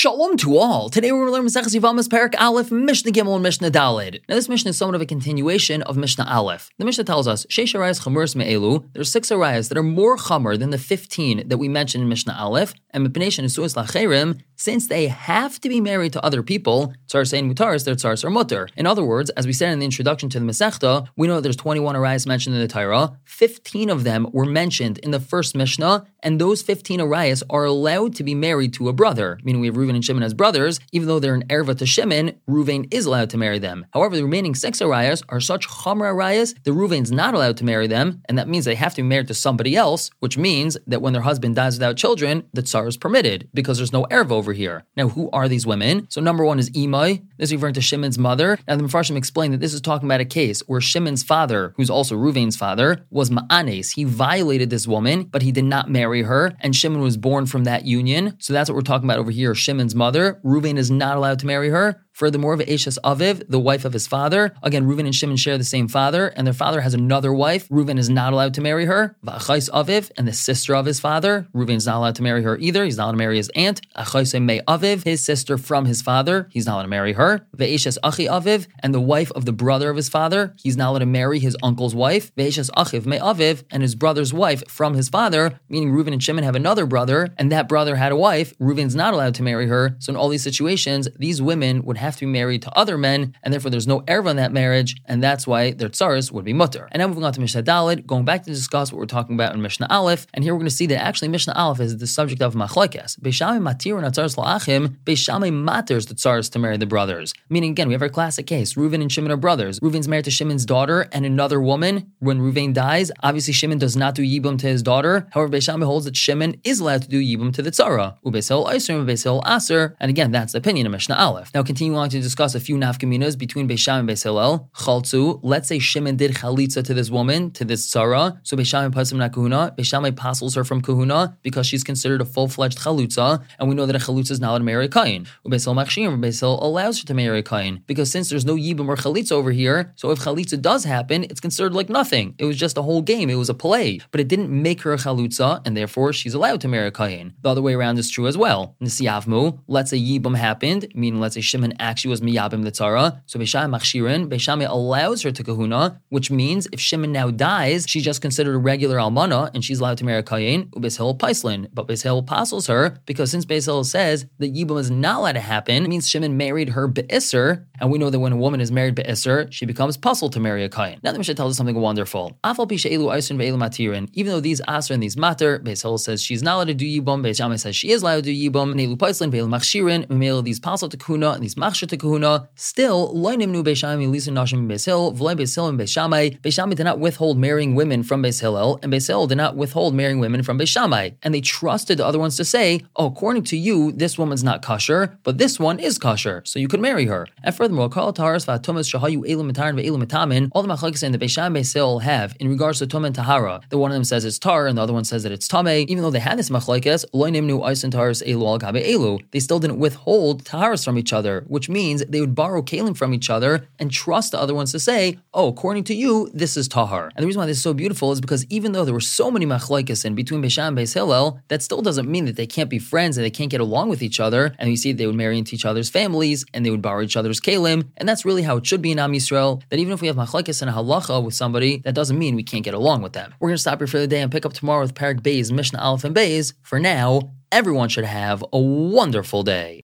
Shalom to all. Today we're going to learn Maseches Yevamos Parak Aleph, Mishnah Gimel, and Mishnah Dalid. Now this Mishnah is somewhat of a continuation of Mishnah Aleph. The Mishnah tells us Sheish Arayas Chamurs Me'elu. There's six Arayas that are more Chamur than the 15 that we mentioned in Mishnah Aleph. And Mepnation and Suas Lacherim, since they have to be married to other people, Tsar saying Mutaris, their Tsars are Mutter. In other words, as we said in the introduction to the Masechta, we know that there's 21 Arayas mentioned in the Torah. 15 of them were mentioned in the first Mishnah, and those 15 Arayas are allowed to be married to a brother, meaning we have Reuven and Shimon as brothers, even though they're an erva to Shimon, Reuven is allowed to marry them. However, the remaining six arayas are such chomer arayas that Reuven's not allowed to marry them, and that means they have to be married to somebody else, which means that when their husband dies without children, the tsar is permitted because there's no erva over here. Now, who are these women? So number one is Imai. This is referring to Shimon's mother. Now, the Mepharshim explained that this is talking about a case where Shimon's father, who's also Reuven's father, was Ma'anes. He violated this woman, but he did not marry her, and Shimon was born from that union. So that's what we're talking about over here. Shimon's mother. Reuven is not allowed to marry her. Furthermore, Ve'eshes Aviv, the wife of his father. Again, Reuven and Shimon share the same father, and their father has another wife. Reuven is not allowed to marry her. Va'achais Aviv, and the sister of his father. Reuven is not allowed to marry her either. He's not allowed to marry his aunt. Achais Me Aviv, his sister from his father. He's not allowed to marry her. Ve'eshes Achi Aviv, and the wife of the brother of his father. He's not allowed to marry his uncle's wife. Ve'eshes Achiv Me Aviv, and his brother's wife from his father, meaning Reuven and Shimon have another brother, and that brother had a wife. Reuven's not allowed to marry her. So in all these situations, these women would have to be married to other men, and therefore there's no erva in that marriage, and that's why their tsars would be mutter. And now moving on to Mishnah Dalid, going back to discuss what we're talking about in Mishnah Aleph, and here we're going to see that actually Mishnah Aleph is the subject of machlekes. Beis Shammai matir and atzars la'achim, Beis Shammai maters the tsars to marry the brothers. Meaning again, we have our classic case. Reuven and Shimon are brothers. Reuven's married to Shimon's daughter and another woman. When Reuven dies, obviously Shimon does not do yibum to his daughter. However, Beis Shammai holds that Shimon is allowed to do yibum to the tzara. Isser, Ubesel Aser, and again, that's the opinion of Mishnah Aleph. Now, continuing on to discuss a few nafkaminas between Beisham and Beis Hillel. Chaltzu, let's say Shimon did chalitza to this woman, to this tzara, so Beisham pasim na kahuna. Beisham apostles her from kahuna because she's considered a full-fledged chalutza, and we know that a chalutza is not allowed to marry a kain. Beis Hillel allows her to marry a kain because since there's no yibum or chalitza over here, so if chalitza does happen, it's considered like nothing. It was just a whole game. It was a play, but it didn't make her a chalutza, and therefore she's allowed to marry a kain. The other way around is true as well. Nisiyavmu, let's say yibum happened, meaning let's say Shimon actually was miyabim the tzara, so Beisham machshirin, Beisham allows her to kahuna, which means if Shimon now dies, she's just considered a regular almana and she's allowed to marry a kayin, Beis Hillel paislin. But Beis Hillel apostles her because since Beis says that yibum is not allowed to happen, it means Shimon married her be'isser, and we know that when a woman is married be'isser, she becomes puzzled to marry a kayin. Now the Mishnah tells us something wonderful. Afal. Even though these asr and these matter, Beis Hillel says she's not allowed to do yibum, Beis says she is allowed to do yibum, Nelu paislin ve'elu machshirin, these puzzle to kahuna and these Still, loinim nu Beis Shammai nashim and. Did not withhold marrying women from Beis Hillel, and Beis Hillel did not withhold marrying women from Beis Shammai. And they trusted the other ones to say, oh, according to you, this woman's not kosher, but this one is kosher, so you could marry her. And furthermore, all the machlekes in the Beis Shammai Beis Hillel have in regards to tum and tahara. The one of them says it's tar, and the other one says that it's tame. Even though they had this machlekes, loy nimnu aisin taharas elu elu, they still didn't withhold taharas from each other, which means they would borrow kalim from each other and trust the other ones to say, oh, according to you, this is tahar. And the reason why this is so beautiful is because even though there were so many machlekes in between Beisham and Beis Hillel, that still doesn't mean that they can't be friends and they can't get along with each other. And you see they would marry into each other's families and they would borrow each other's kalim. And that's really how it should be in Am Yisrael, that even if we have machlekes and a halacha with somebody, that doesn't mean we can't get along with them. We're going to stop here for the day and pick up tomorrow with Parak Bays, Mishnah Aleph and Bays. For now, everyone should have a wonderful day.